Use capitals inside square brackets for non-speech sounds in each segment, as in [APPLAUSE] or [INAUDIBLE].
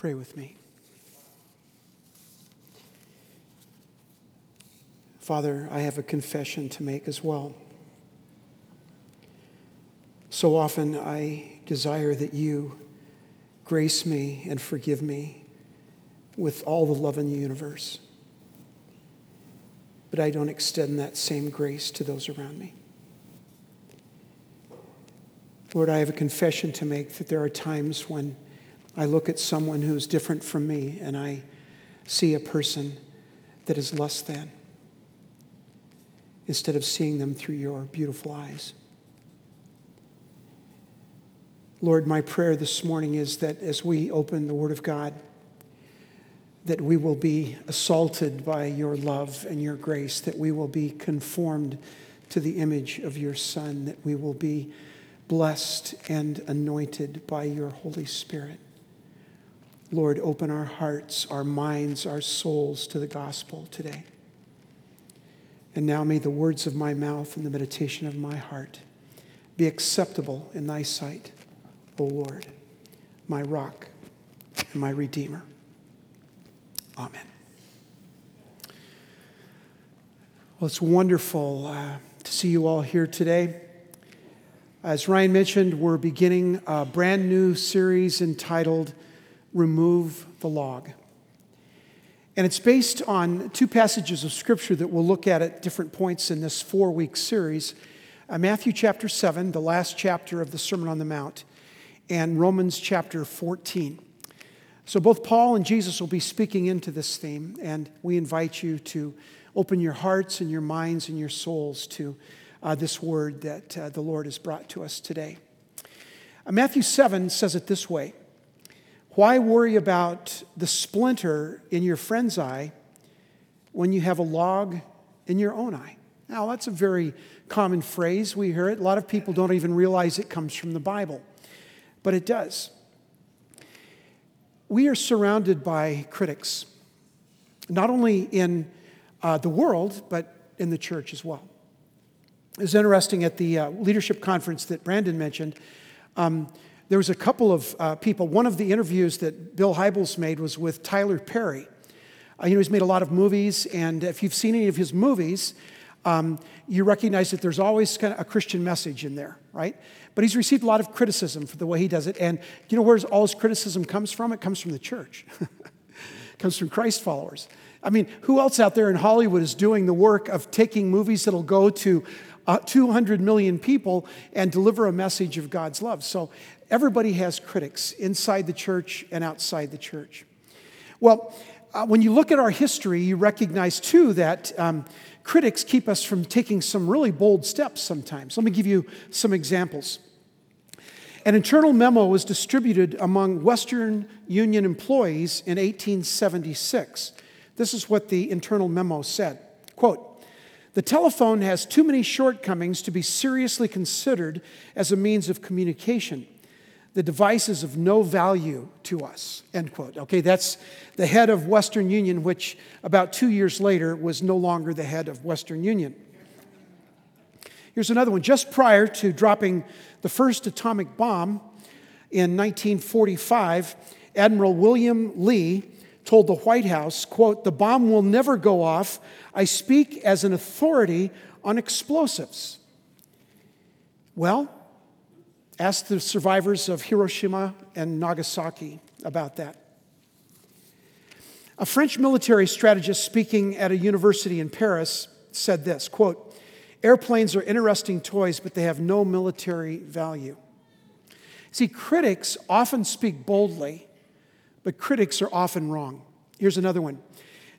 Pray with me. Father, I have a confession to make as well. So often I desire that you grace me and forgive me with all the love in the universe. But I don't extend that same grace to those around me. Lord, I have a confession to make that there are times when I look at someone who's different from me and I see a person that is less than instead of seeing them through your beautiful eyes. Lord, my prayer this morning is that as we open the Word of God, that we will be assaulted by your love and your grace, that we will be conformed to the image of your Son, that we will be blessed and anointed by your Holy Spirit. Lord, open our hearts, our minds, our souls to the gospel today. And now may the words of my mouth and the meditation of my heart be acceptable in thy sight O Lord, my rock and my redeemer. Amen. Well, it's wonderful uh, to see you all here today. As Ryan mentioned, we're beginning a brand new series entitled Remove the Log. And it's based on two passages of Scripture that we'll look at at different points in this four week series uh, Matthew chapter 7, the last chapter of the Sermon on the Mount, and Romans chapter 14. So both Paul and Jesus will be speaking into this theme, and we invite you to open your hearts and your minds and your souls to uh, this word that uh, the Lord has brought to us today. Uh, Matthew 7 says it this way Why worry about the splinter in your friend's eye when you have a log in your own eye? Now, that's a very common phrase. We hear it. A lot of people don't even realize it comes from the Bible but it does. We are surrounded by critics, not only in uh, the world, but in the church as well. It was interesting at the uh, leadership conference that Brandon mentioned. Um, there was a couple of uh, people. One of the interviews that Bill Hybels made was with Tyler Perry. Uh, you know, he's made a lot of movies, and if you've seen any of his movies, um, you recognize that there's always kind of a Christian message in there, right? But he's received a lot of criticism for the way he does it. And you know where all his criticism comes from? It comes from the church, it [LAUGHS] comes from Christ followers. I mean, who else out there in Hollywood is doing the work of taking movies that'll go to 200 million people and deliver a message of God's love? So everybody has critics inside the church and outside the church. Well, uh, when you look at our history, you recognize too that um, critics keep us from taking some really bold steps sometimes. Let me give you some examples. An internal memo was distributed among Western Union employees in 1876. This is what the internal memo said. Quote, the telephone has too many shortcomings to be seriously considered as a means of communication the device is of no value to us, end quote. Okay, that's the head of Western Union, which about two years later was no longer the head of Western Union. Here's another one. Just prior to dropping the first atomic bomb in 1945, Admiral William Leahy told the White House, quote, the bomb will never go off. I speak as an authority on explosives. Well, Ask the survivors of Hiroshima and Nagasaki about that. A French military strategist speaking at a university in Paris said this quote, Airplanes are interesting toys, but they have no military value. See, critics often speak boldly, but critics are often wrong. Here's another one.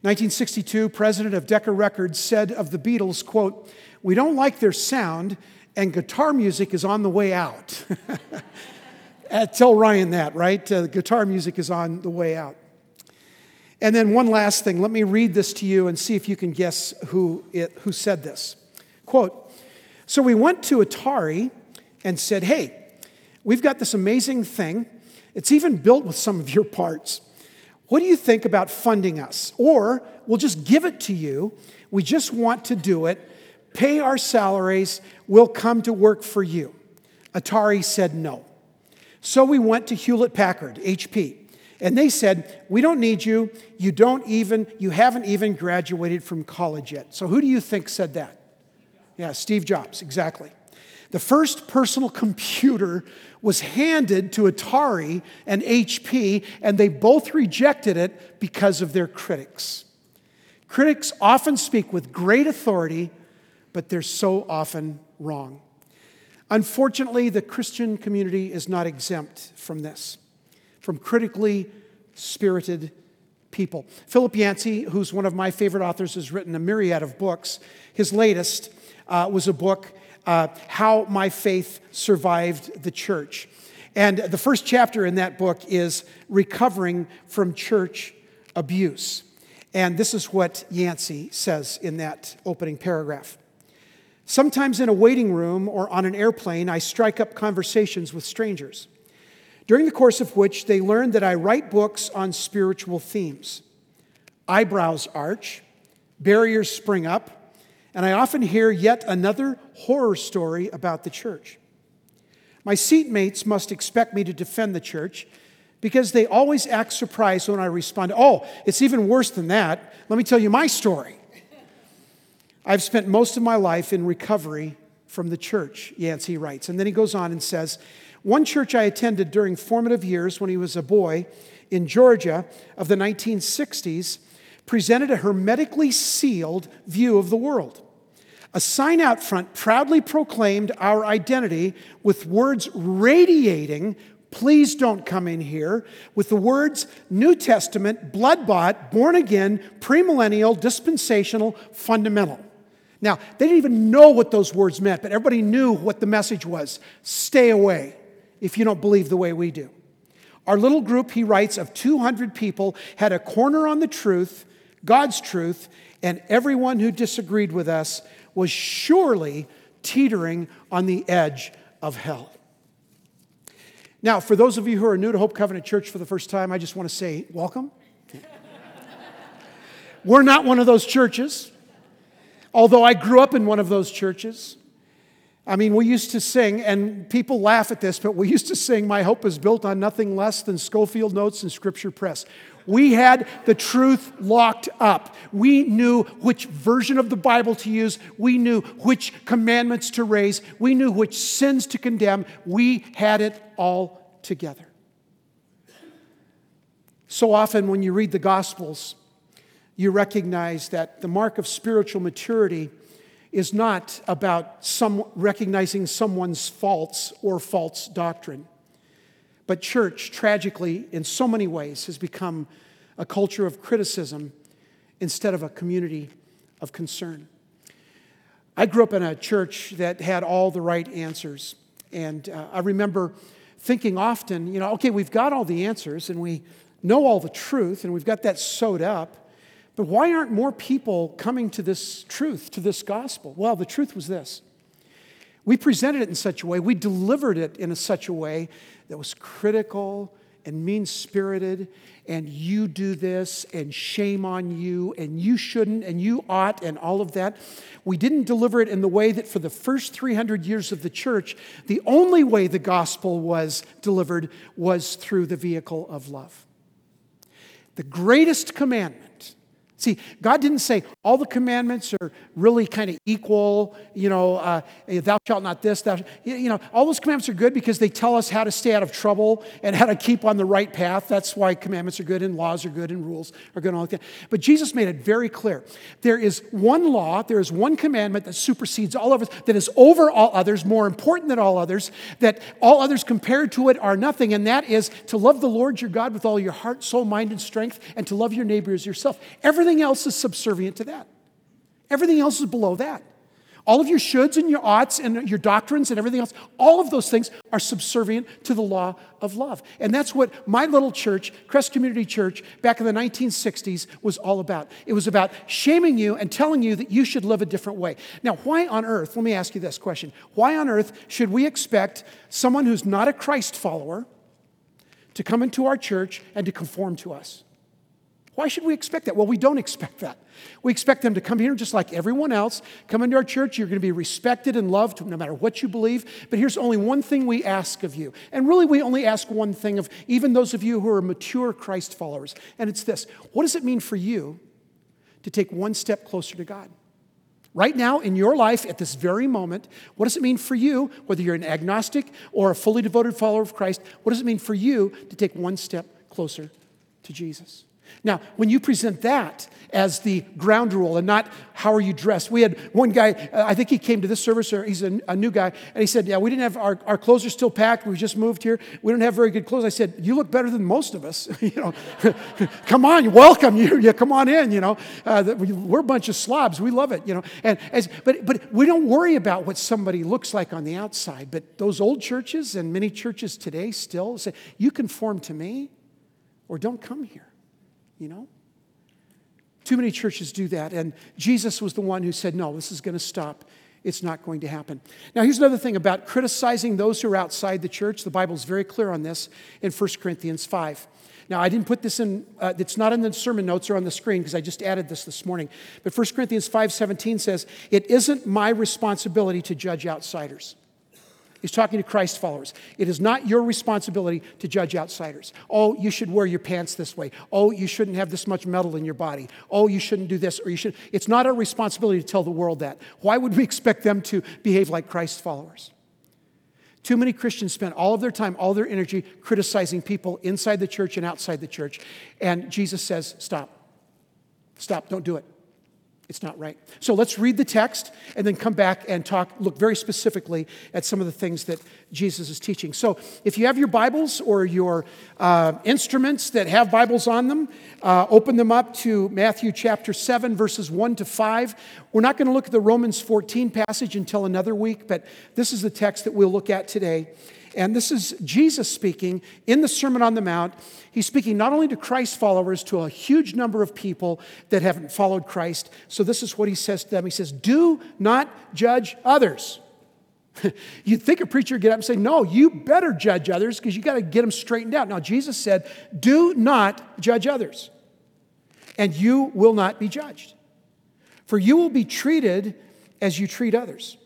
1962, president of Decca Records said of the Beatles, quote, "We don't like their sound, and guitar music is on the way out. [LAUGHS] Uh, tell Ryan that, right? Uh, guitar music is on the way out. And then one last thing. Let me read this to you and see if you can guess who, it, who said this. Quote So we went to Atari and said, Hey, we've got this amazing thing. It's even built with some of your parts. What do you think about funding us? Or we'll just give it to you. We just want to do it pay our salaries, we'll come to work for you. Atari said no. So we went to Hewlett Packard, HP, And they said, We don't need you. You don't even, you haven't even graduated from college yet. So who do you think said that? Yeah, Steve Jobs, exactly. The first personal computer was handed to Atari and HP, and they both rejected it because of their critics. Critics often speak with great authority, but they're so often wrong. Unfortunately, the Christian community is not exempt from this, from critically spirited people. Philip Yancey, who's one of my favorite authors, has written a myriad of books. His latest uh, was a book, uh, How My Faith Survived the Church. And the first chapter in that book is Recovering from Church Abuse. And this is what Yancey says in that opening paragraph. Sometimes in a waiting room or on an airplane, I strike up conversations with strangers, during the course of which they learn that I write books on spiritual themes. Eyebrows arch, barriers spring up, and I often hear yet another horror story about the church. My seatmates must expect me to defend the church because they always act surprised when I respond, Oh, it's even worse than that. Let me tell you my story. I've spent most of my life in recovery from the church, Yancey writes. And then he goes on and says, One church I attended during formative years when he was a boy in Georgia of the 1960s presented a hermetically sealed view of the world. A sign out front proudly proclaimed our identity with words radiating, please don't come in here, with the words New Testament, blood bought, born again, premillennial, dispensational, fundamental. Now, they didn't even know what those words meant, but everybody knew what the message was stay away if you don't believe the way we do. Our little group, he writes, of 200 people had a corner on the truth, God's truth, and everyone who disagreed with us was surely teetering on the edge of hell. Now, for those of you who are new to Hope Covenant Church for the first time, I just want to say welcome. [LAUGHS] We're not one of those churches. Although I grew up in one of those churches, I mean, we used to sing, and people laugh at this, but we used to sing, My Hope is Built on Nothing Less Than Scofield Notes and Scripture Press. We had the truth locked up. We knew which version of the Bible to use. We knew which commandments to raise. We knew which sins to condemn. We had it all together. So often, when you read the Gospels, you recognize that the mark of spiritual maturity is not about some, recognizing someone's faults or false doctrine. But church, tragically, in so many ways, has become a culture of criticism instead of a community of concern. I grew up in a church that had all the right answers. And uh, I remember thinking often, you know, okay, we've got all the answers and we know all the truth and we've got that sewed up. But why aren't more people coming to this truth, to this gospel? Well, the truth was this. We presented it in such a way, we delivered it in a such a way that was critical and mean spirited, and you do this, and shame on you, and you shouldn't, and you ought, and all of that. We didn't deliver it in the way that for the first 300 years of the church, the only way the gospel was delivered was through the vehicle of love. The greatest commandment See, God didn't say all the commandments are really kind of equal, you know, uh, thou shalt not this, thou, you know, all those commandments are good because they tell us how to stay out of trouble and how to keep on the right path. That's why commandments are good and laws are good and rules are good and all that. But Jesus made it very clear. There is one law, there is one commandment that supersedes all others, that is over all others, more important than all others, that all others compared to it are nothing, and that is to love the Lord your God with all your heart, soul, mind, and strength, and to love your neighbor as yourself. Everything Everything else is subservient to that. Everything else is below that. All of your shoulds and your oughts and your doctrines and everything else, all of those things are subservient to the law of love. And that's what my little church, Crest Community Church, back in the 1960s was all about. It was about shaming you and telling you that you should live a different way. Now, why on earth, let me ask you this question why on earth should we expect someone who's not a Christ follower to come into our church and to conform to us? Why should we expect that? Well, we don't expect that. We expect them to come here just like everyone else, come into our church. You're going to be respected and loved no matter what you believe. But here's only one thing we ask of you. And really, we only ask one thing of even those of you who are mature Christ followers. And it's this What does it mean for you to take one step closer to God? Right now, in your life, at this very moment, what does it mean for you, whether you're an agnostic or a fully devoted follower of Christ, what does it mean for you to take one step closer to Jesus? Now, when you present that as the ground rule and not how are you dressed, we had one guy, uh, I think he came to this service, or he's a, a, new guy, and he said, Yeah, we didn't have our, our clothes are still packed. We just moved here. We don't have very good clothes. I said, You look better than most of us. [LAUGHS] you know, [LAUGHS] come on, welcome you. Yeah, come on in. You know, uh, we're a bunch of slobs. We love it. You know, and as, but but we don't worry about what somebody looks like on the outside. But those old churches and many churches today still say, You conform to me, or don't come here you know? Too many churches do that. And Jesus was the one who said, no, this is going to stop. It's not going to happen. Now, here's another thing about criticizing those who are outside the church. The Bible is very clear on this in 1 Corinthians 5. Now, I didn't put this in, uh, it's not in the sermon notes or on the screen because I just added this this morning. But 1 Corinthians 5.17 says, It isn't my responsibility to judge outsiders. He's talking to Christ followers. It is not your responsibility to judge outsiders. Oh, you should wear your pants this way. Oh, you shouldn't have this much metal in your body. Oh, you shouldn't do this or you should. It's not our responsibility to tell the world that. Why would we expect them to behave like Christ followers? Too many Christians spend all of their time, all their energy criticizing people inside the church and outside the church. And Jesus says, stop. Stop, don't do it. It's not right. So let's read the text and then come back and talk, look very specifically at some of the things that Jesus is teaching. So if you have your Bibles or your uh, instruments that have Bibles on them, uh, open them up to Matthew chapter 7, verses 1 to 5. We're not going to look at the Romans 14 passage until another week, but this is the text that we'll look at today. And this is Jesus speaking in the Sermon on the Mount. He's speaking not only to Christ followers, to a huge number of people that haven't followed Christ. So this is what he says to them He says, Do not judge others. [LAUGHS] You'd think a preacher would get up and say, No, you better judge others because you got to get them straightened out. Now, Jesus said, Do not judge others, and you will not be judged. For you will be treated as you treat others.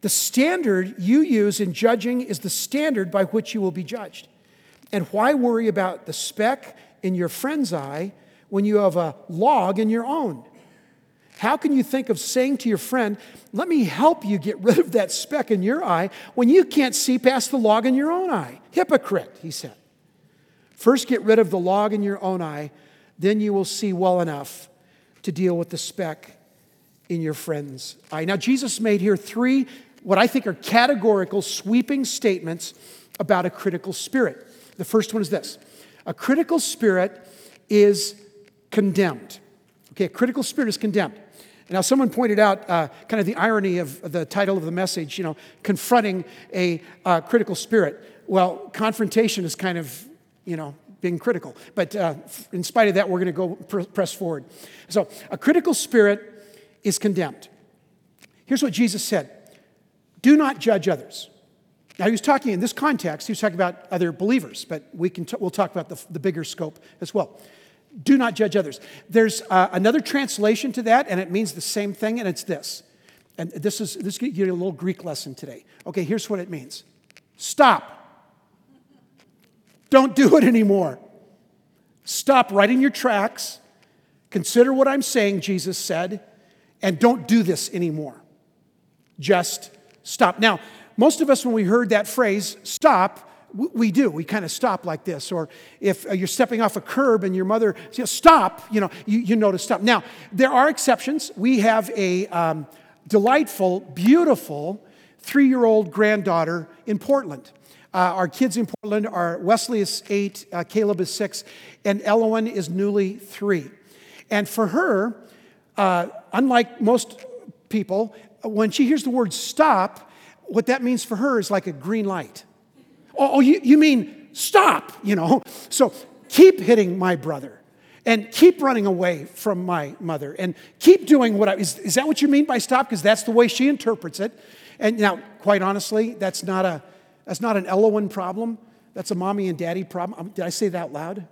The standard you use in judging is the standard by which you will be judged. And why worry about the speck in your friend's eye when you have a log in your own? How can you think of saying to your friend, Let me help you get rid of that speck in your eye when you can't see past the log in your own eye? Hypocrite, he said. First, get rid of the log in your own eye, then you will see well enough to deal with the speck in your friend's eye. Now, Jesus made here three what I think are categorical, sweeping statements about a critical spirit. The first one is this a critical spirit is condemned. Okay, a critical spirit is condemned. Now, someone pointed out uh, kind of the irony of the title of the message, you know, confronting a uh, critical spirit. Well, confrontation is kind of, you know, being critical. But uh, in spite of that, we're going to go pr- press forward. So, a critical spirit is condemned. Here's what Jesus said do not judge others. Now, he was talking in this context, he was talking about other believers, but we can t- we'll talk about the, the bigger scope as well. Do not judge others. There's uh, another translation to that, and it means the same thing, and it's this. And this is this give you a little Greek lesson today. Okay, here's what it means stop. Don't do it anymore. Stop right in your tracks. Consider what I'm saying, Jesus said, and don't do this anymore. Just stop. Now, most of us, when we heard that phrase, stop, we do. We kind of stop like this. Or if uh, you're stepping off a curb and your mother says, stop, you know, you, you know to stop. Now, there are exceptions. We have a um, delightful, beautiful three year old granddaughter in Portland. Uh, our kids in Portland are Wesley is eight, uh, Caleb is six, and Elowen is newly three. And for her, uh, unlike most people, when she hears the word stop, what that means for her is like a green light. Oh, oh, you, you mean stop, you know? So keep hitting my brother and keep running away from my mother and keep doing what I, is, is that what you mean by stop? Because that's the way she interprets it. And now, quite honestly, that's not, a, that's not an Elowen problem. That's a mommy and daddy problem. Um, did I say that out loud?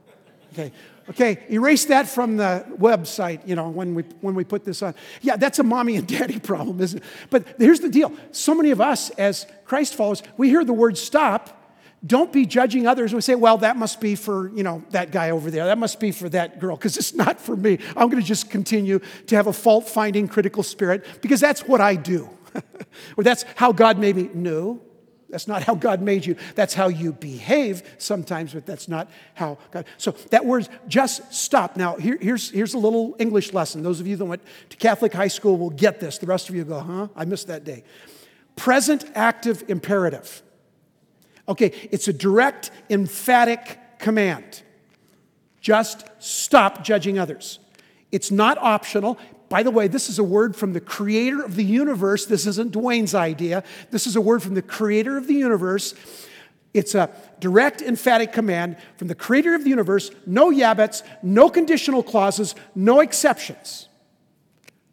Okay. Okay, erase that from the website, you know, when we, when we put this on. Yeah, that's a mommy and daddy [LAUGHS] problem, isn't it? But here's the deal. So many of us, as Christ followers, we hear the word stop. Don't be judging others. We say, well, that must be for, you know, that guy over there. That must be for that girl, because it's [LAUGHS] not for me. I'm going to just continue to have a fault finding critical spirit because that's what I do. [LAUGHS] or that's how God made me. No, that's not how God made you. That's how you behave sometimes, but that's not how God. So that word just stop. Now, here, here's, here's a little English lesson. Those of you that went to Catholic high school will get this. The rest of you go, huh? I missed that day. Present active imperative. Okay, it's a direct, emphatic command. Just stop judging others. It's not optional. By the way, this is a word from the creator of the universe. This isn't Dwayne's idea. This is a word from the creator of the universe. It's a direct, emphatic command from the creator of the universe. No yabbits, no conditional clauses, no exceptions.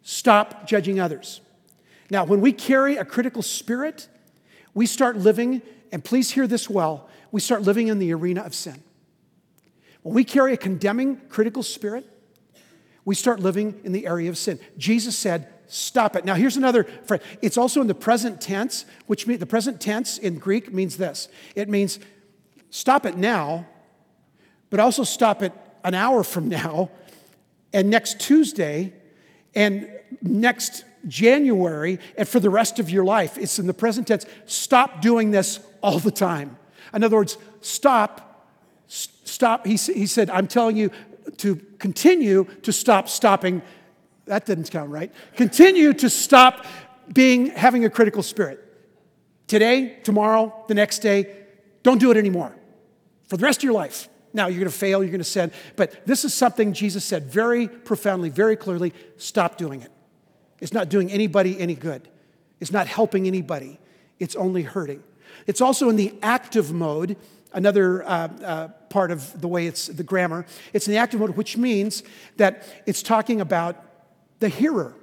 Stop judging others. Now, when we carry a critical spirit, we start living, and please hear this well, we start living in the arena of sin. When we carry a condemning, critical spirit, we start living in the area of sin. Jesus said, Stop it. Now, here's another. It's also in the present tense, which means the present tense in Greek means this it means stop it now, but also stop it an hour from now, and next Tuesday, and next January, and for the rest of your life. It's in the present tense. Stop doing this all the time. In other words, stop, stop. He, he said, I'm telling you, to continue to stop stopping. That didn't count right. Continue to stop being having a critical spirit. Today, tomorrow, the next day, don't do it anymore for the rest of your life. Now, you're going to fail, you're going to sin, but this is something Jesus said very profoundly, very clearly stop doing it. It's not doing anybody any good, it's not helping anybody, it's only hurting. It's also in the active mode another uh, uh, part of the way it's the grammar. It's in the active mode, which means that it's talking about the hearer.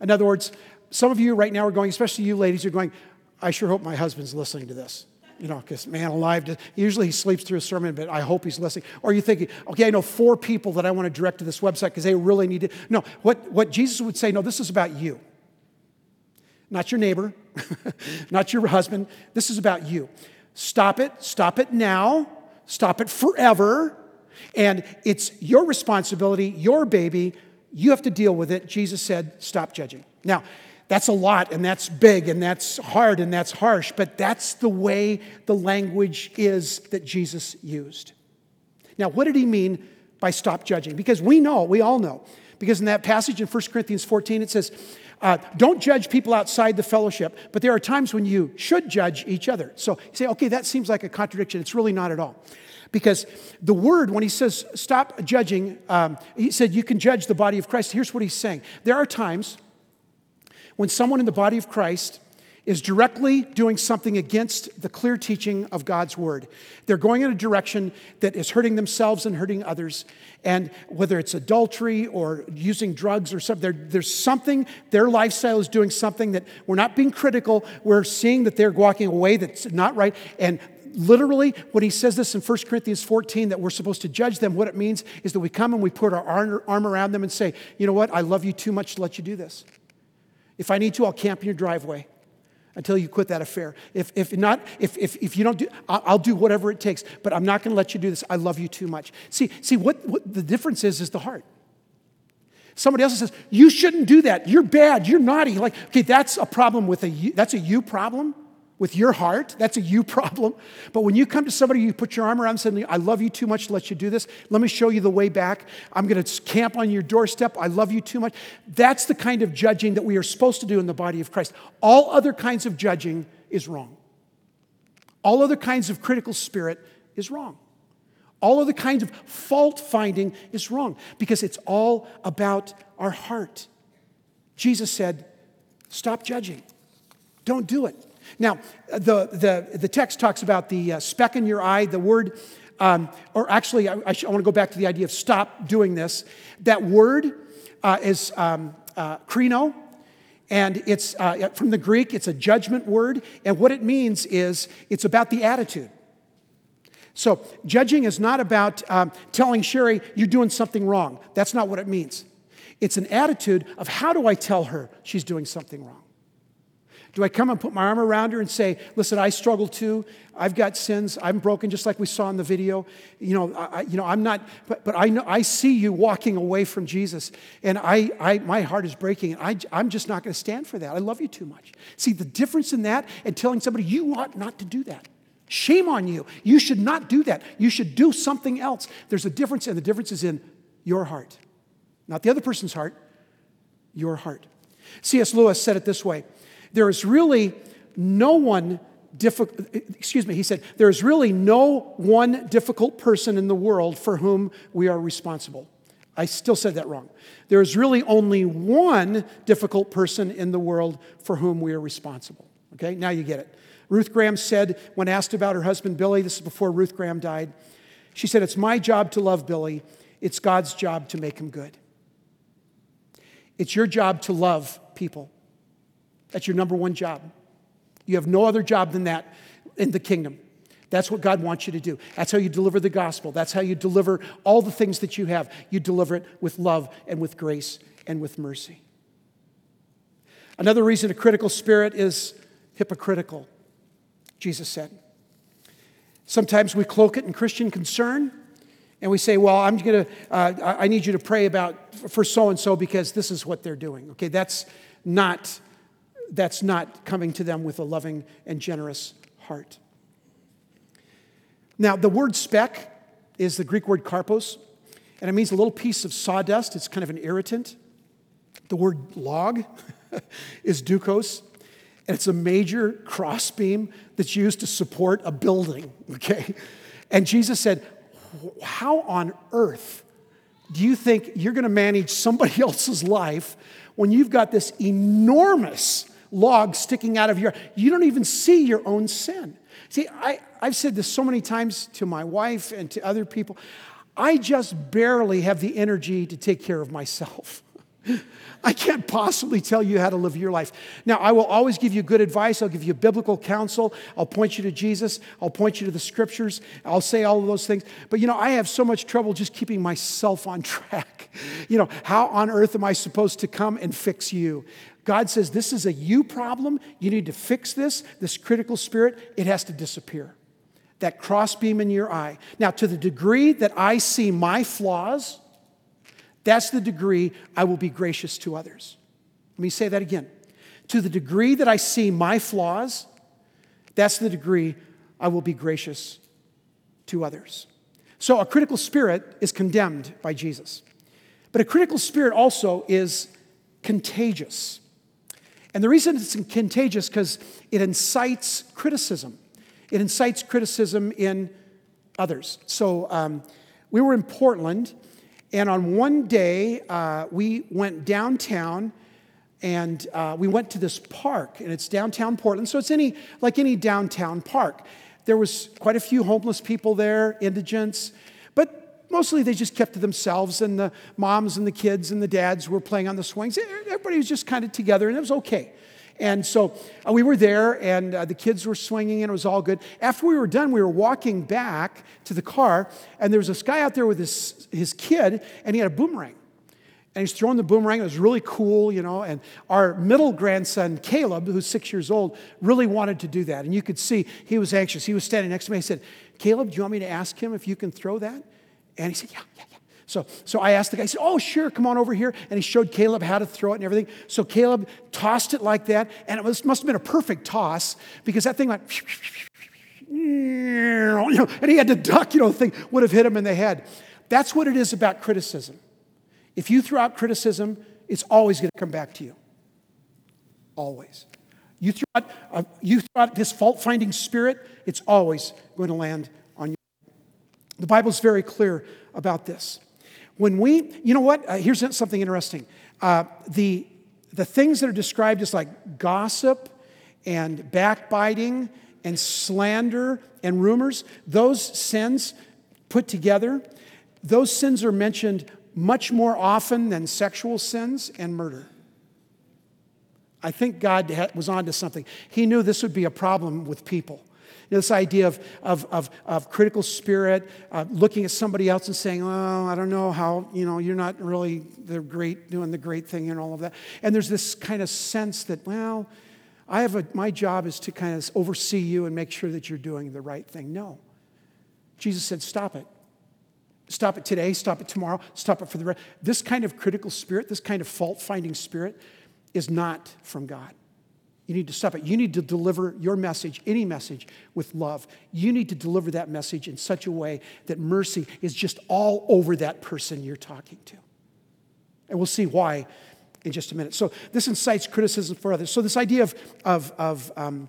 In other words, some of you right now are going, especially you ladies, are going, I sure hope my husband's listening to this. You know, because man alive, usually he sleeps through a sermon, but I hope he's listening. Or you're thinking, okay, I know four people that I want to direct to this website because they really need it. No, what, what Jesus would say, no, this is about you. Not your neighbor, [LAUGHS] not your husband. This is about you. Stop it, stop it now, stop it forever. And it's your responsibility, your baby. You have to deal with it. Jesus said, stop judging. Now, that's a lot, and that's big, and that's hard, and that's harsh, but that's the way the language is that Jesus used. Now, what did he mean by stop judging? Because we know, we all know, because in that passage in 1 Corinthians 14, it says, uh, don't judge people outside the fellowship, but there are times when you should judge each other. So you say, okay, that seems like a contradiction. It's really not at all. Because the word, when he says stop judging, um, he said you can judge the body of Christ. Here's what he's saying there are times when someone in the body of Christ is directly doing something against the clear teaching of God's word. They're going in a direction that is hurting themselves and hurting others. And whether it's adultery or using drugs or something, there's something, their lifestyle is doing something that we're not being critical. We're seeing that they're walking away that's not right. And literally, when he says this in 1 Corinthians 14, that we're supposed to judge them, what it means is that we come and we put our arm around them and say, you know what, I love you too much to let you do this. If I need to, I'll camp in your driveway until you quit that affair. If, if not, if, if, if you don't do, I'll, I'll do whatever it takes, but I'm not going to let you do this. I love you too much. See, see what, what the difference is, is the heart. Somebody else says, you shouldn't do that. You're bad. You're naughty. Like, okay, that's a problem with a you, that's a you problem with your heart. That's a you [LAUGHS] problem. But when you come to somebody, you put your arm around and say, I love you too much to let you do this. Let me show you the way back. I'm going to camp on your doorstep. I love you too much. That's the kind of judging that we are supposed to do in the body of Christ. All other kinds of judging is wrong. All other kinds of critical spirit is wrong. All other kinds of fault finding is wrong because it's all about our heart. Jesus said, Stop judging. Don't do it. Now, the, the, the text talks about the uh, speck in your eye, the word, um, or actually, I, I, I want to go back to the idea of stop doing this. That word uh, is um, uh, krino, and it's uh, from the Greek, it's a judgment word, and what it means is it's about the attitude. So, judging is not about um, telling Sherry you're doing something wrong. That's not what it means. It's an attitude of how do I tell her she's doing something wrong? Do I come and put my arm around her and say, listen, I struggle too. I've got sins. I'm broken, just like we saw in the video. You know, I, you know I'm not, but, but I, know, I see you walking away from Jesus, and I, I, my heart is breaking, and I, I'm just not going to stand for that. I love you too much. See, the difference in that and telling somebody, you ought not to do that. Shame on you. You should not do that. You should do something else. There's a difference, and the difference is in your heart, not the other person's heart, your heart. C.S. Lewis said it this way there is really no one difficult, excuse me, he said, there is really no one difficult person in the world for whom we are responsible. I still said that wrong. There is really only one difficult person in the world for whom we are responsible. Okay, now you get it. Ruth Graham said, when asked about her husband Billy, this is before Ruth Graham died, she said, It's my job to love Billy, it's God's job to make him good. It's your job to love people. That's your number one job. You have no other job than that in the kingdom. That's what God wants you to do. That's how you deliver the gospel. That's how you deliver all the things that you have. You deliver it with love and with grace and with mercy. Another reason a critical spirit is hypocritical, Jesus said. Sometimes we cloak it in Christian concern and we say, well, I'm going to, uh, I need you to pray about for so and so because this is what they're doing. Okay, that's not that's not coming to them with a loving and generous heart. Now, the word speck is the Greek word karpos, and it means a little piece of sawdust. It's kind of an irritant. The word log [LAUGHS] is dukos, and it's a major crossbeam that's used to support a building, [LAUGHS] okay? And Jesus said, How on earth do you think you're going to manage somebody [LAUGHS] else's life when you've got this enormous log sticking out of your, you don't even see your own sin. See, I, I've said this so many times to my wife and to other people. I just barely have the energy to take care of myself. [LAUGHS] I can't possibly tell you how to live your life. Now, I will always give you good advice. I'll give you biblical counsel. I'll point you to Jesus. I'll point you to the scriptures. I'll say all of those things. But you know, I have so much trouble just keeping myself on [LAUGHS] track. You know, how on earth am I supposed to come and fix you? God says this is a you problem. You need to fix this, this critical spirit. It has to disappear. That crossbeam in your eye. Now, to the degree that I see my flaws, that's the degree I will be gracious to others. Let me say that again. To the degree that I see my flaws, that's the degree I will be gracious to others. So, a critical spirit is condemned by Jesus. But a critical spirit also is contagious. And the reason it's contagious because it incites criticism. It incites criticism in others. So um, we were in Portland, and on one day uh, we went downtown and uh, we went to this park, and it's downtown Portland. So it's any like any downtown park. There was quite a few homeless people there, indigents, mostly they just kept to themselves, and the moms and the kids and the dads were playing on the swings. Everybody was just kind of together, and it was okay. And so uh, we were there, and uh, the kids were swinging, and it was all good. After we were done, we were walking back to the car, and there was this guy out there with his, his kid, and he had a boomerang. And he's throwing the boomerang. It was really cool, you know. And our middle grandson, Caleb, who's six years old, really wanted to do that. And you could see he was anxious. He was standing next to me. He said, Caleb, do you want me to ask him if you can throw that? And he said, Yeah, yeah, yeah. So, so I asked the guy, he said, Oh, sure, come on over here. And he showed Caleb how to throw it and everything. So Caleb tossed it like that. And it was, must have been a perfect toss because that thing went, and he had to duck, you know, the thing would have hit him in the head. That's what it is about criticism. If you throw out criticism, it's always going to come back to you. Always. You throw out, uh, you throw out this fault finding spirit, it's always going to land the Bible's very clear about this. When we, you know what? Uh, here's something interesting. Uh, the, the things that are described as like gossip and backbiting and slander and rumors, those sins put together, those sins are mentioned much more often than sexual sins and murder. I think God was onto something. He knew this would be a problem with people. Know, this idea of, of, of, of critical spirit, uh, looking at somebody else and saying, oh, I don't know how, you know, you're not really the great, doing the great thing and all of that. And there's this kind of sense that, well, I have a, my job is to kind of oversee you and make sure that you're doing the right thing. No. Jesus said, stop it. Stop it today, stop it tomorrow, stop it for the rest. This kind of critical spirit, this kind of fault finding spirit, is not from God. You need to stop it. You need to deliver your message, any message, with love. You need to deliver that message in such a way that mercy is just all over that person you're talking to. And we'll see why in just a minute. So, this incites criticism for others. So, this idea of, of, of, um,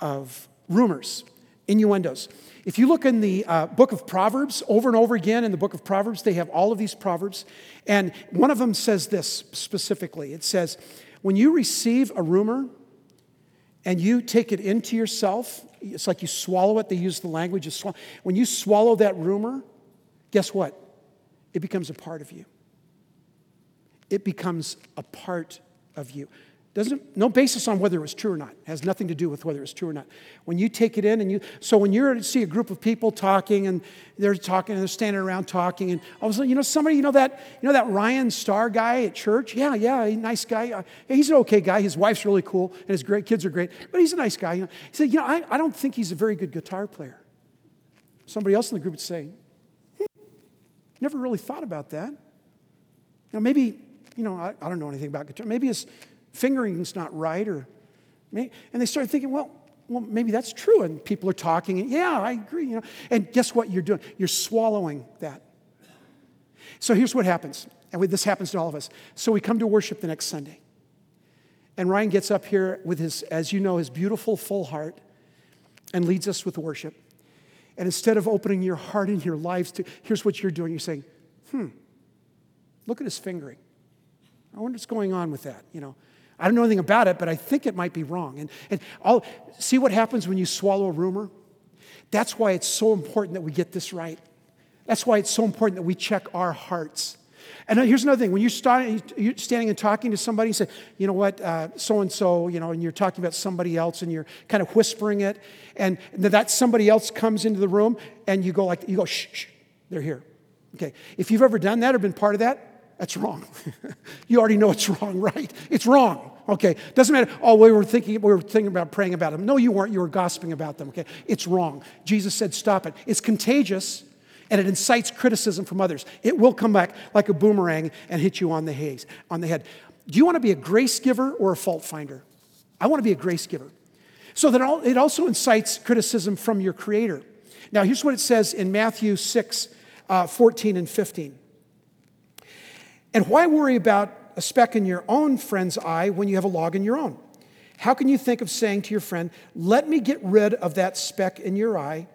of rumors, innuendos. If you look in the uh, book of Proverbs, over and over again in the book of Proverbs, they have all of these proverbs. And one of them says this specifically it says, When you receive a rumor and you take it into yourself, it's like you swallow it. They use the language of swallow. When you swallow that rumor, guess what? It becomes a part of you. It becomes a part of you. Doesn't, no basis on whether it was true or not. It has nothing to do with whether it's true or not. When you take it in and you, so when you see a group of people talking and they're talking and they're standing around talking and all of a sudden, you know, somebody, you know that, you know that Ryan Starr guy at church? Yeah, yeah, nice guy. Uh, he's an okay guy. His wife's really cool and his great kids are great, but he's a nice guy. You know? He said, you know, I, I don't think he's a very good guitar player. Somebody else in the group would say, hmm, never really thought about that. You know, maybe, you know, I, I don't know anything about guitar. Maybe his fingering's not right, or and they started thinking, well, well, maybe that's true. And people are talking, and yeah, I agree. You know, and guess what you're doing? You're swallowing that. So here's what happens, and this happens to all of us. So we come to worship the next Sunday, and Ryan gets up here with his, as you know, his beautiful full heart, and leads us with worship. And instead of opening your heart and your lives to, here's what you're doing. You're saying, hmm, look at his fingering. I wonder what's going on with that. You know, I don't know anything about it, but I think it might be wrong. And, and I'll, see what happens when you swallow a rumor? That's why it's so important that we get this right. That's why it's so important that we check our hearts. And here's another thing when you're, standing and talking to somebody, you say, you know what, so and so, you know, and you're talking about somebody else and you're kind of whispering it, and that somebody else comes into the room and you go like, you go, shh, shh, they're here. Okay. If you've ever done that or been part of that, that's wrong. [LAUGHS] you already know it's wrong, right? It's wrong. Okay. Doesn't matter. Oh, we were thinking we were thinking about praying about them. No, you weren't. You were gossiping about them. Okay. It's wrong. Jesus said, stop it. It's contagious and it incites criticism from others. It will come back like a boomerang and hit you on the haze, on the head. Do you want to be a grace giver or a fault finder? I want to be a grace giver. So that it also incites criticism from your creator. Now, here's what it says in Matthew 6, uh, 14 and 15. And why worry about a speck in your own friend's eye when you have a log in your own? How can you think of saying to your friend, Let me get rid of that speck in your eye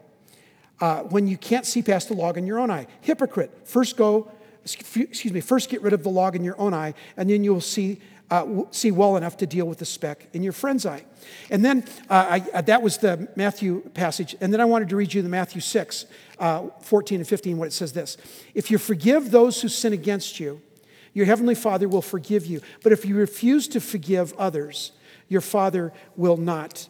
uh, when you can't see past the log in your own eye? Hypocrite, first go, excuse me, first get rid of the log in your own eye, and then you'll see. Uh, see well enough to deal with the speck in your friend's eye. And then uh, I, uh, that was the Matthew passage. And then I wanted to read you the Matthew 6, uh, 14 and 15, what it says this If you forgive those who sin against you, your heavenly Father will forgive you. But if you refuse to forgive others, your Father will not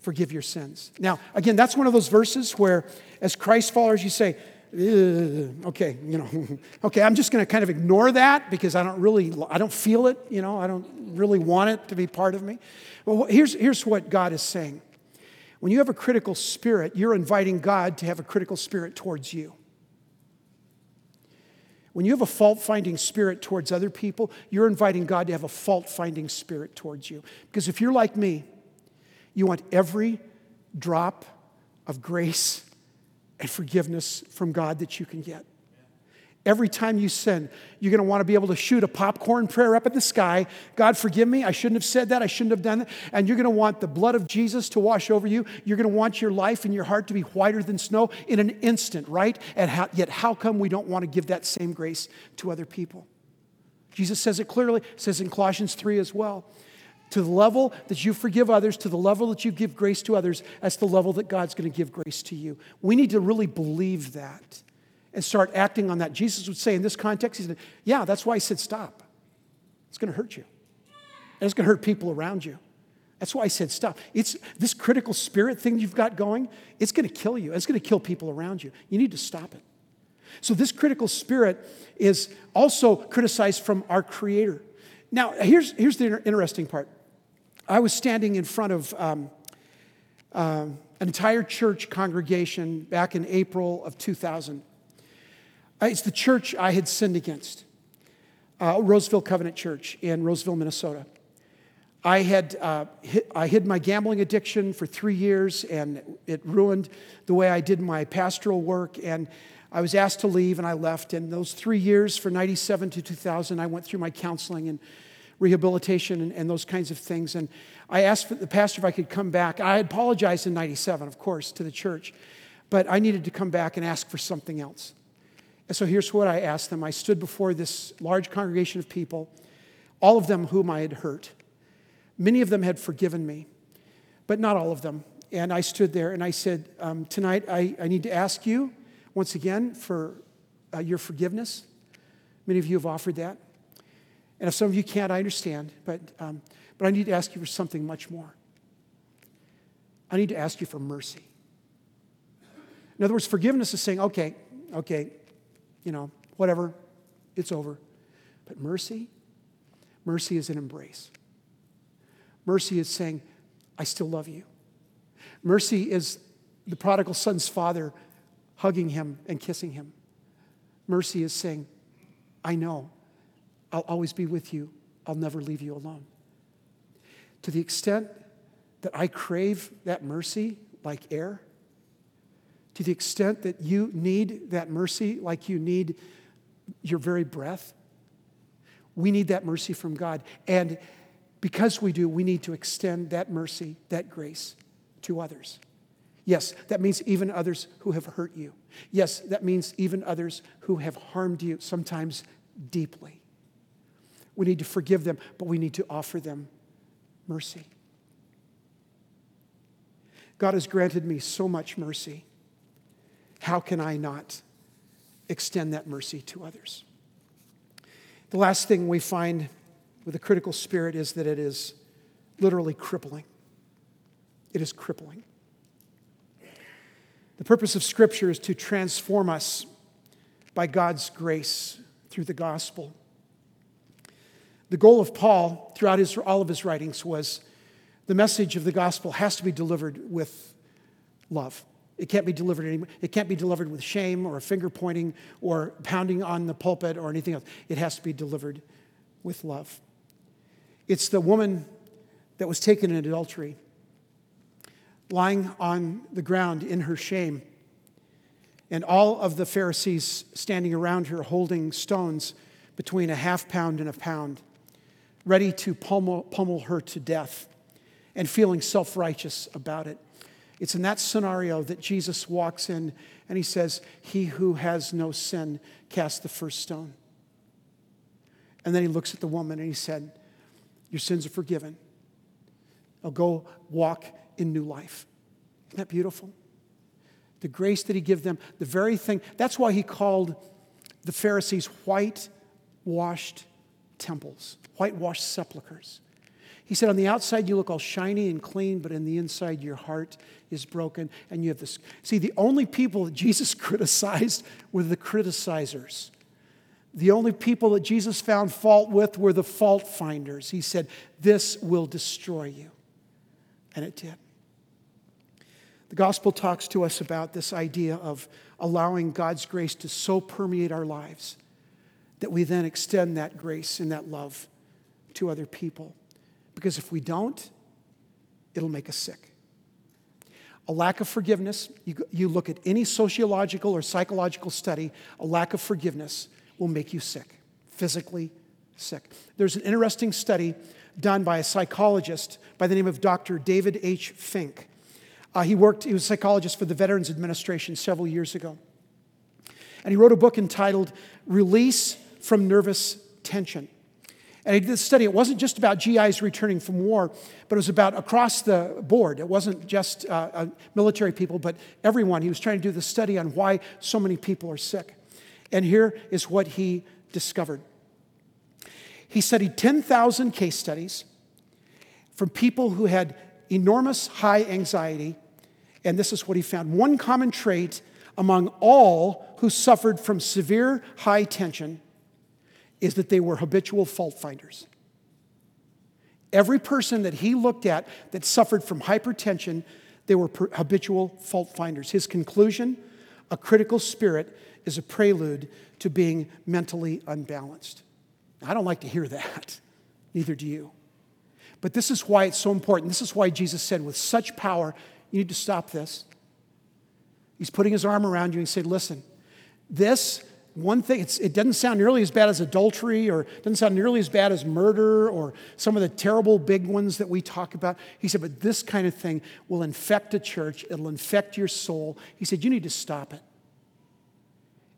forgive your sins. Now, again, that's one of those verses where, as Christ followers, you say, okay, you know, [LAUGHS] okay, I'm just going to kind of ignore that because I don't really, I don't feel it, you know, I don't really want it to be part of me. Well, here's, here's what God is saying. When you have a critical spirit, you're inviting God to have a critical spirit towards you. When you have a fault finding spirit towards other people, you're inviting God to have a fault finding spirit towards you. Because if you're like me, you want every drop of grace and forgiveness from God that you can get. Every time you sin, you're going to want to be able to shoot a popcorn prayer up at the sky. God, forgive me. I shouldn't have said that. I shouldn't have done that. And you're going to want the blood of Jesus to wash over you. You're going to want your life and your heart to be whiter than snow in an instant, right? And how, yet, how come we don't want to give that same grace to other people? Jesus says it clearly, says in Colossians 3 as well. To the level that you forgive others, to the level that you give grace to others, that's the level that God's going to give grace to you. We need to really believe that and start acting on that. Jesus would say in this context, he said, Yeah, that's why I said stop. It's going to hurt you. And it's going to hurt people around you. That's why I said stop. It's this critical spirit thing you've got going, it's going to kill you. It's going to kill people around you. You need to stop it. So this critical spirit is also criticized from our creator. Now, here's, here's the interesting part. I was standing in front of um, uh, an entire church congregation back in April of 2000. Uh, it's the church I had sinned against, uh, Roseville Covenant Church in Roseville, Minnesota. I had uh, hid, I hid my gambling addiction for three years, and it ruined the way I did my pastoral work. And I was asked to leave, and I left. And those three years, from 97 to 2000, I went through my counseling and rehabilitation and, and those kinds of things. And I asked the pastor if I could come back. I apologized in 97, of course, to the church, but I needed to come back and ask for something else. And so here's what I asked them I stood before this large congregation of people, all of them whom I had hurt. Many of them had forgiven me, but not all of them. And I stood there and I said, um, Tonight I, I need to ask you once again for uh, your forgiveness. Many of you have offered that. And if some of you can't, I understand, but, um, but I need to ask you for something much more. I need to ask you for mercy. In other words, forgiveness is saying, okay, okay, you know, whatever, it's over. But mercy, mercy is an embrace. Mercy is saying, I still love you. Mercy is the prodigal son's father hugging him and kissing him. Mercy is saying, I know I'll always be with you. I'll never leave you alone. To the extent that I crave that mercy like air, to the extent that you need that mercy like you need your very breath, we need that mercy from God. And because we do, we need to extend that mercy, that grace to others. Yes, that means even others who have hurt you. Yes, that means even others who have harmed you, sometimes deeply. We need to forgive them, but we need to offer them mercy. God has granted me so much mercy. How can I not extend that mercy to others? The last thing we find with a critical spirit is that it is literally crippling. It is crippling. The purpose of Scripture is to transform us by God's grace through the gospel. The goal of Paul throughout his, all of his writings was the message of the gospel has to be delivered with love. It can't be delivered anymore. It can't be delivered with shame or finger pointing or pounding on the pulpit or anything else. It has to be delivered with love. It's the woman that was taken in adultery, lying on the ground in her shame, and all of the Pharisees standing around her holding stones between a half pound and a pound, ready to pummel, pummel her to death and feeling self righteous about it. It's in that scenario that Jesus walks in and he says, He who has no sin, cast the first stone. And then he looks at the woman and he said, your sins are forgiven. I'll go walk in new life. Isn't that beautiful? The grace that he gave them, the very thing. That's why he called the Pharisees white-washed temples, whitewashed sepulchres. He said, on the outside you look all shiny and clean, but in the inside your heart is broken and you have this. See, the only people that Jesus [LAUGHS] criticized were the criticizers. The only people that Jesus found fault with were the fault finders. He said, This will destroy you. And it did. The gospel talks to us about this idea of allowing God's grace to so permeate our lives that we then extend that grace and that love to other people. Because if we don't, it'll make us sick. A lack of forgiveness, you, you look at any sociological or psychological study, a lack of forgiveness will make you sick, physically sick. There's an interesting study done by a psychologist by the name of Dr. David H. Fink. Uh, he worked, he was a psychologist for the Veterans Administration several years ago. And he wrote a book entitled Release from Nervous Tension. And he did this study. It wasn't just about GIs returning from war, but it was about across the board. It wasn't just uh, uh, military people, but everyone. He was trying to do the study on why so many people are sick. And here is what he discovered he studied 10,000 case studies from people who had enormous high anxiety, and this is what he found one common trait among all who suffered from severe high tension is that they were habitual fault finders. Every person that he looked at that suffered from hypertension, they were habitual fault finders. His conclusion a critical spirit is a prelude to being mentally unbalanced. I don't like to hear that, [LAUGHS] neither do you. But this is why it's so important. This is why Jesus said, with such power, you need to stop this. He's putting his arm around you and said, Listen, this one thing, it doesn't sound nearly as bad as adultery or doesn't sound nearly as bad as murder or some of the terrible big ones that we talk about. He said, but this kind of thing will infect a church, it'll infect your soul. He said, you need to stop it.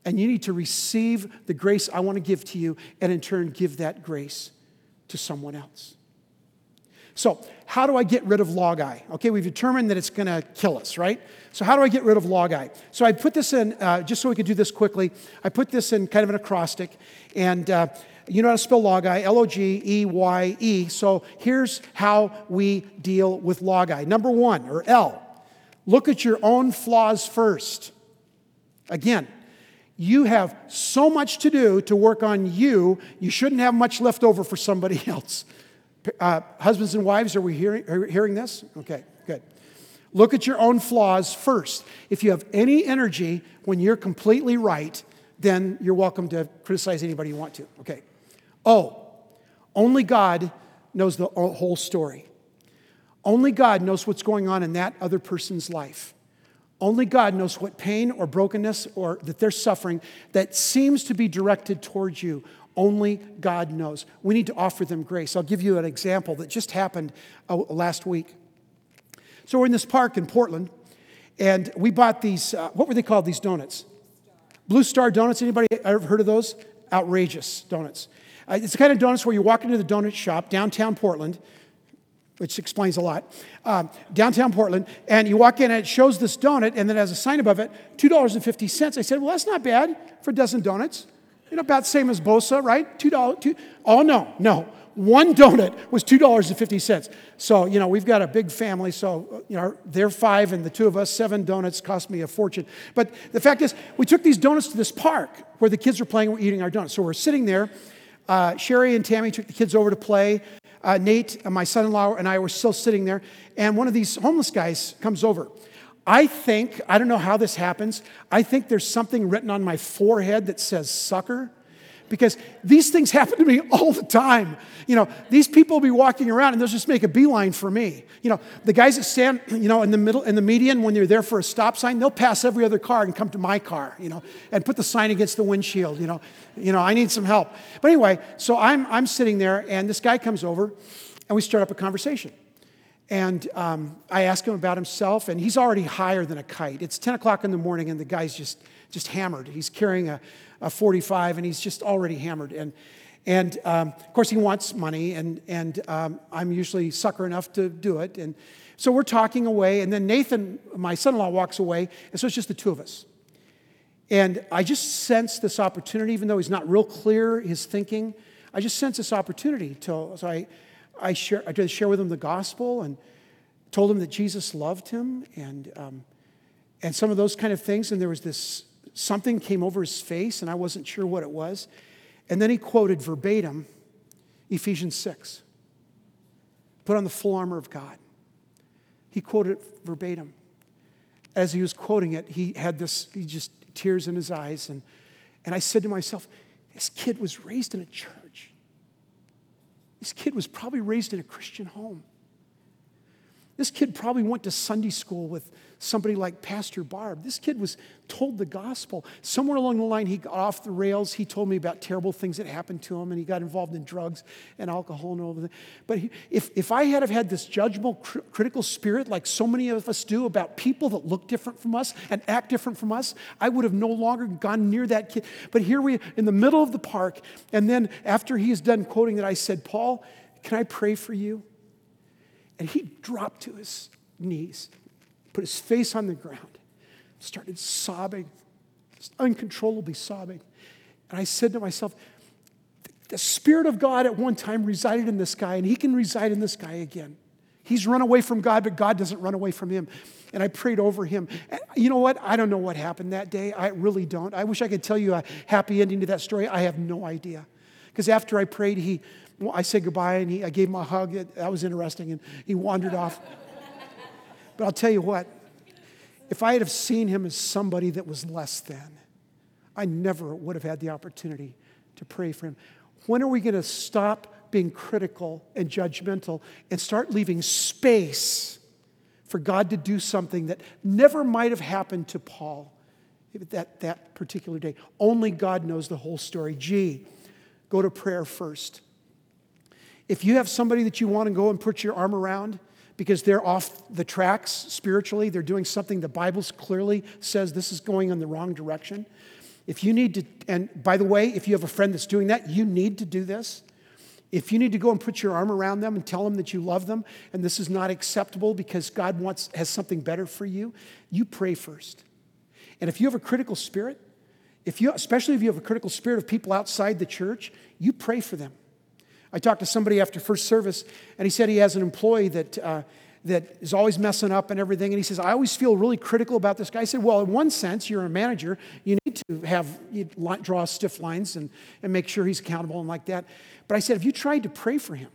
And you need to receive the grace I want to give to you and in turn give that grace to someone else. So, how do I get rid of log-I? Okay, we've determined that it's going to kill us, right? So, how do I get rid of log-I? So, I put this in, uh, just so we could do this quickly, I put this in kind of an acrostic, and uh, you know how to spell log-I, L O G E Y E. So, here's how we deal with log-I. Number one, or L, look at your own flaws first. Again, you have so much to do to work on you, you shouldn't have much left over for somebody [LAUGHS] else. Uh, husbands and wives, are we hearing, are we hearing this? Okay, good. Look at your own flaws first. If you have any energy when you're completely right, then you're welcome to criticize anybody you want to. Okay. Oh, only God knows the whole story. Only God knows what's going on in that other person's life. Only God knows what pain or brokenness or that they're suffering that seems to be directed towards you. Only God knows. We need to offer them grace. I'll give you an example that just happened uh, last week. So we're in this park in Portland, and we bought these, uh, what were they called, these donuts? Blue Star Donuts. Anybody ever heard of those? Outrageous donuts. Uh, it's the kind of donuts where you walk into the donut shop downtown Portland, which explains a lot, um, downtown Portland, and you walk in and it shows this donut, and then has a sign above it, $2.50. I said, well, that's not bad for a dozen donuts. You know, about the same as Bosa, right? Two dollars. Oh no, no. One donut was two dollars and fifty cents. So you know, we've got a big family. So you know, they're five, and the two of us, seven donuts cost me a fortune. But the fact is, we took these donuts to this park where the kids were playing, we're eating our donuts. So we're sitting there. Uh, Sherry and Tammy took the kids over to play. Uh, Nate, my son-in-law, and I were still sitting there, and one of these homeless guys comes over. I think, I don't know how this happens, I think there's something written on my forehead that says sucker. Because these things [LAUGHS] happen to me all the time. You know, these people will be walking around and they'll just make a beeline for me. You know, the guys that stand, you know, in the middle, in the median when they're there for a stop sign, they'll pass every other car and come to my car, you know, and put the sign against the windshield, you know. You know, I need some help. But anyway, so I'm, I'm sitting there and this guy comes over and we start up a conversation. And um, I ask him about himself, and he's already higher than a kite. It's 10 o'clock in the morning, and the guy's just, just hammered. He's carrying a, a 45, and he's just already hammered. And, and um, of course, he wants money, and, and um, I'm usually sucker enough to do it. And so we're talking away, and then Nathan, my son in law, walks away, and so it's just the two of us. And I just sense this opportunity, even though he's not real clear his thinking, I just sense this opportunity. To, so I, I, share, I to share with him the gospel and told him that Jesus loved him and, um, and some of those kind of things. And there was this something came over his face, and I wasn't sure what it was. And then he quoted verbatim Ephesians 6 put on the full armor of God. He quoted verbatim. As he was quoting it, he had this, he just tears in his eyes. And, and I said to myself, this kid was raised in a church. This kid was probably raised in a Christian home. This kid probably went to Sunday school with somebody like Pastor Barb. This kid was told the gospel. Somewhere along the line, he got off the rails. He told me about terrible things that happened to him, and he got involved in drugs and alcohol and all of that. But he, if, if I had have had this judgmental, cr- critical spirit like so many of us do about people that look different from us and act different from us, I would have no longer gone near that kid. But here we in the middle of the park, and then after he's done quoting that, I said, Paul, can I pray for you? And he dropped to his knees, put his face on the ground, started sobbing, uncontrollably sobbing. And I said to myself, the Spirit of God at one time resided in this guy, and he can reside in this guy again. He's run away from God, but God doesn't run away from him. And I prayed over him. And you know what? I don't know what happened that day. I really don't. I wish I could tell you a happy ending to that story. I have no idea. Because after I prayed, he, well, I said goodbye and he, I gave him a hug. That was interesting. And he wandered off. But I'll tell you what, if I had have seen him as somebody that was less than, I never would have had the opportunity to pray for him. When are we going to stop being critical and judgmental and start leaving space for God to do something that never might have happened to Paul that, that particular day? Only God knows the whole story. Gee, go to prayer first. If you have somebody that you want to go and put your arm around, because they're off the tracks spiritually. They're doing something the Bible clearly says this is going in the wrong direction. If you need to, and by the way, if you have a friend that's doing that, you need to do this. If you need to go and put your arm around them and tell them that you love them and this is not acceptable because God wants, has something better for you, you pray first. And if you have a critical spirit, if you, especially if you have a critical spirit of people outside the church, you pray for them. I talked to somebody after first service, and he said he has an employee that, uh, that is always messing up and everything. And he says, I always feel really critical about this guy. I said, Well, in one sense, you're a manager. You need to have, you draw stiff lines and, and make sure he's accountable and like that. But I said, Have you tried to pray for him?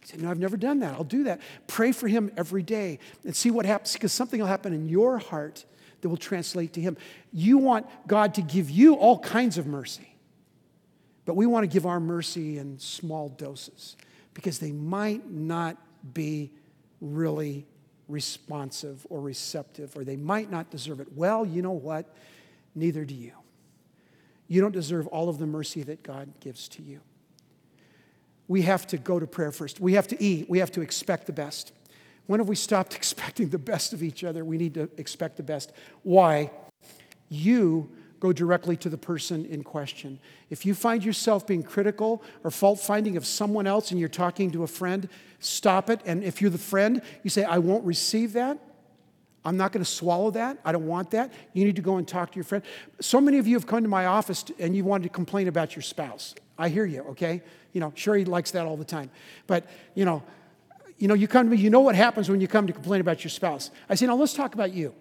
He said, No, I've never done that. I'll do that. Pray for him every day and see what happens because something will happen in your heart that will translate to him. You want God to give you all kinds of mercy. But we want to give our mercy in small doses because they might not be really responsive or receptive, or they might not deserve it. Well, you know what? Neither do you. You don't deserve all of the mercy that God gives to you. We have to go to prayer first. We have to eat. We have to expect the best. When have we stopped [LAUGHS] expecting the best of each other? We need to expect the best. Why? You go directly to the person in question. If you find yourself being critical or fault finding of someone else and you're talking to a friend, stop it. And if you're the friend, you say, I won't receive that. I'm not going to swallow that. I don't want that. You need to go and talk to your friend. So many of you have come to my office and you wanted to complain about your spouse. I hear you, okay? You know, sure he likes that all the time. But, you know, you know, you come to me, you know what happens when you come to complain about your spouse. I say, now let's talk about you.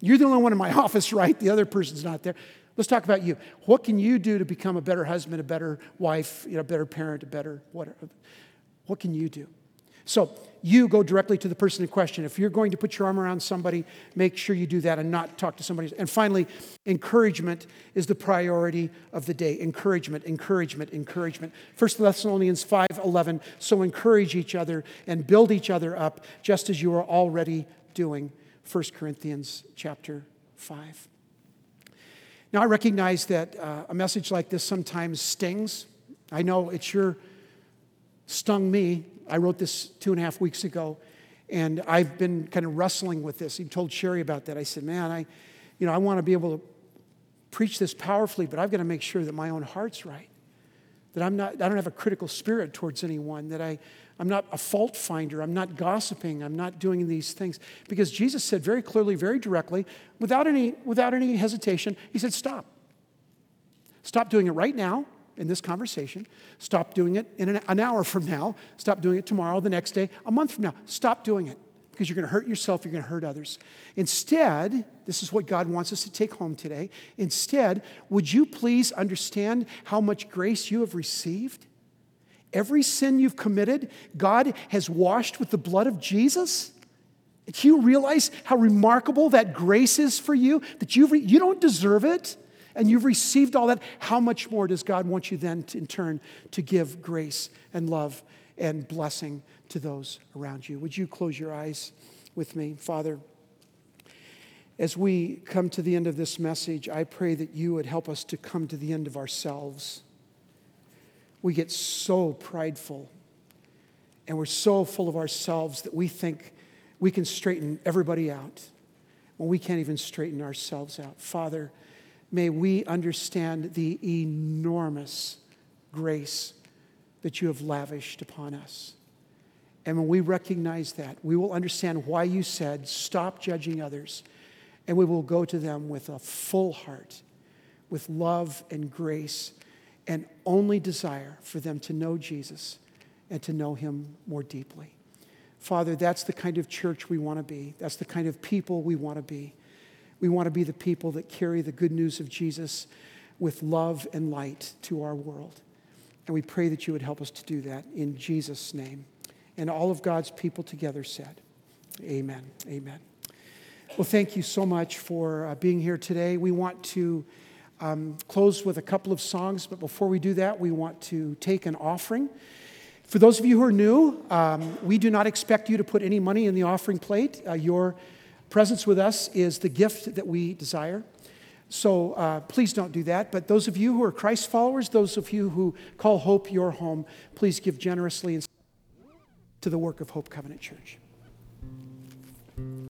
You're the only one in my [LAUGHS] office, right? The other person's not there. Let's talk about you. What can you do to become a better husband, a better wife, you know, a better parent, a better whatever? What can you do? So you go directly to the person in question. If you're going to put your arm around somebody, make sure you do that and not talk to somebody. And finally, encouragement is the priority of the day. Encouragement, encouragement, encouragement. 1 Thessalonians 5:11. So encourage each other and build each other up, just as you are already doing. 1 Corinthians chapter 5. Now, I recognize that uh, a message like this sometimes stings. I know it sure stung me. I wrote this two and a half weeks ago, and I've been kind of wrestling with this. He told Sherry about that. I said, Man, I, you know, I want to be able to preach this powerfully, but I've got to make sure that my own heart's right. That I'm not, I don't have a critical spirit towards anyone, that I, I'm not a fault finder. I'm not gossiping. I'm not doing these things. Because Jesus said very clearly, very directly, without any, without any hesitation, He said, Stop. Stop doing it right now in this conversation. Stop doing it in an, an hour from now. Stop doing it tomorrow, the next day, a month from now. Stop doing it because you're going to hurt yourself, you're going to hurt others. Instead, this is what God wants us to take home today. Instead, would you please understand how much grace you have received? Every sin you've committed, God has washed with the blood of Jesus. Do you realize how remarkable that grace is for you? That you you don't deserve it, and you've received all that. How much more does God want you then, to, in turn, to give grace and love and blessing to those around you? Would you close your eyes with me, Father? As we come to the end of this message, I pray that you would help us to come to the end of ourselves we get so prideful and we're so full of ourselves that we think we can straighten everybody out when we can't even straighten ourselves out. Father, may we understand the enormous grace that you have lavished upon us. And when we recognize that, we will understand why you said, stop judging others. And we will go to them with a full heart, with love and grace and only desire for them to know Jesus and to know him more deeply. Father, that's the kind of church we want to be. That's the kind of people we want to be. We want to be the people that carry the good news of Jesus with love and light to our world. And we pray that you would help us to do that in Jesus' name. And all of God's people together said, Amen. Amen. Well, thank you so much for uh, being here today. We want to um, close with a couple of songs, but before we do that, we want to take an offering. For those of you who are new, um, we do not expect you to put any money in the offering plate. Uh, your presence with us is the gift that we desire. So uh, please don't do that. But those of you who are Christ followers, those of you who call hope your home, please give generously to the work of Hope Covenant Church.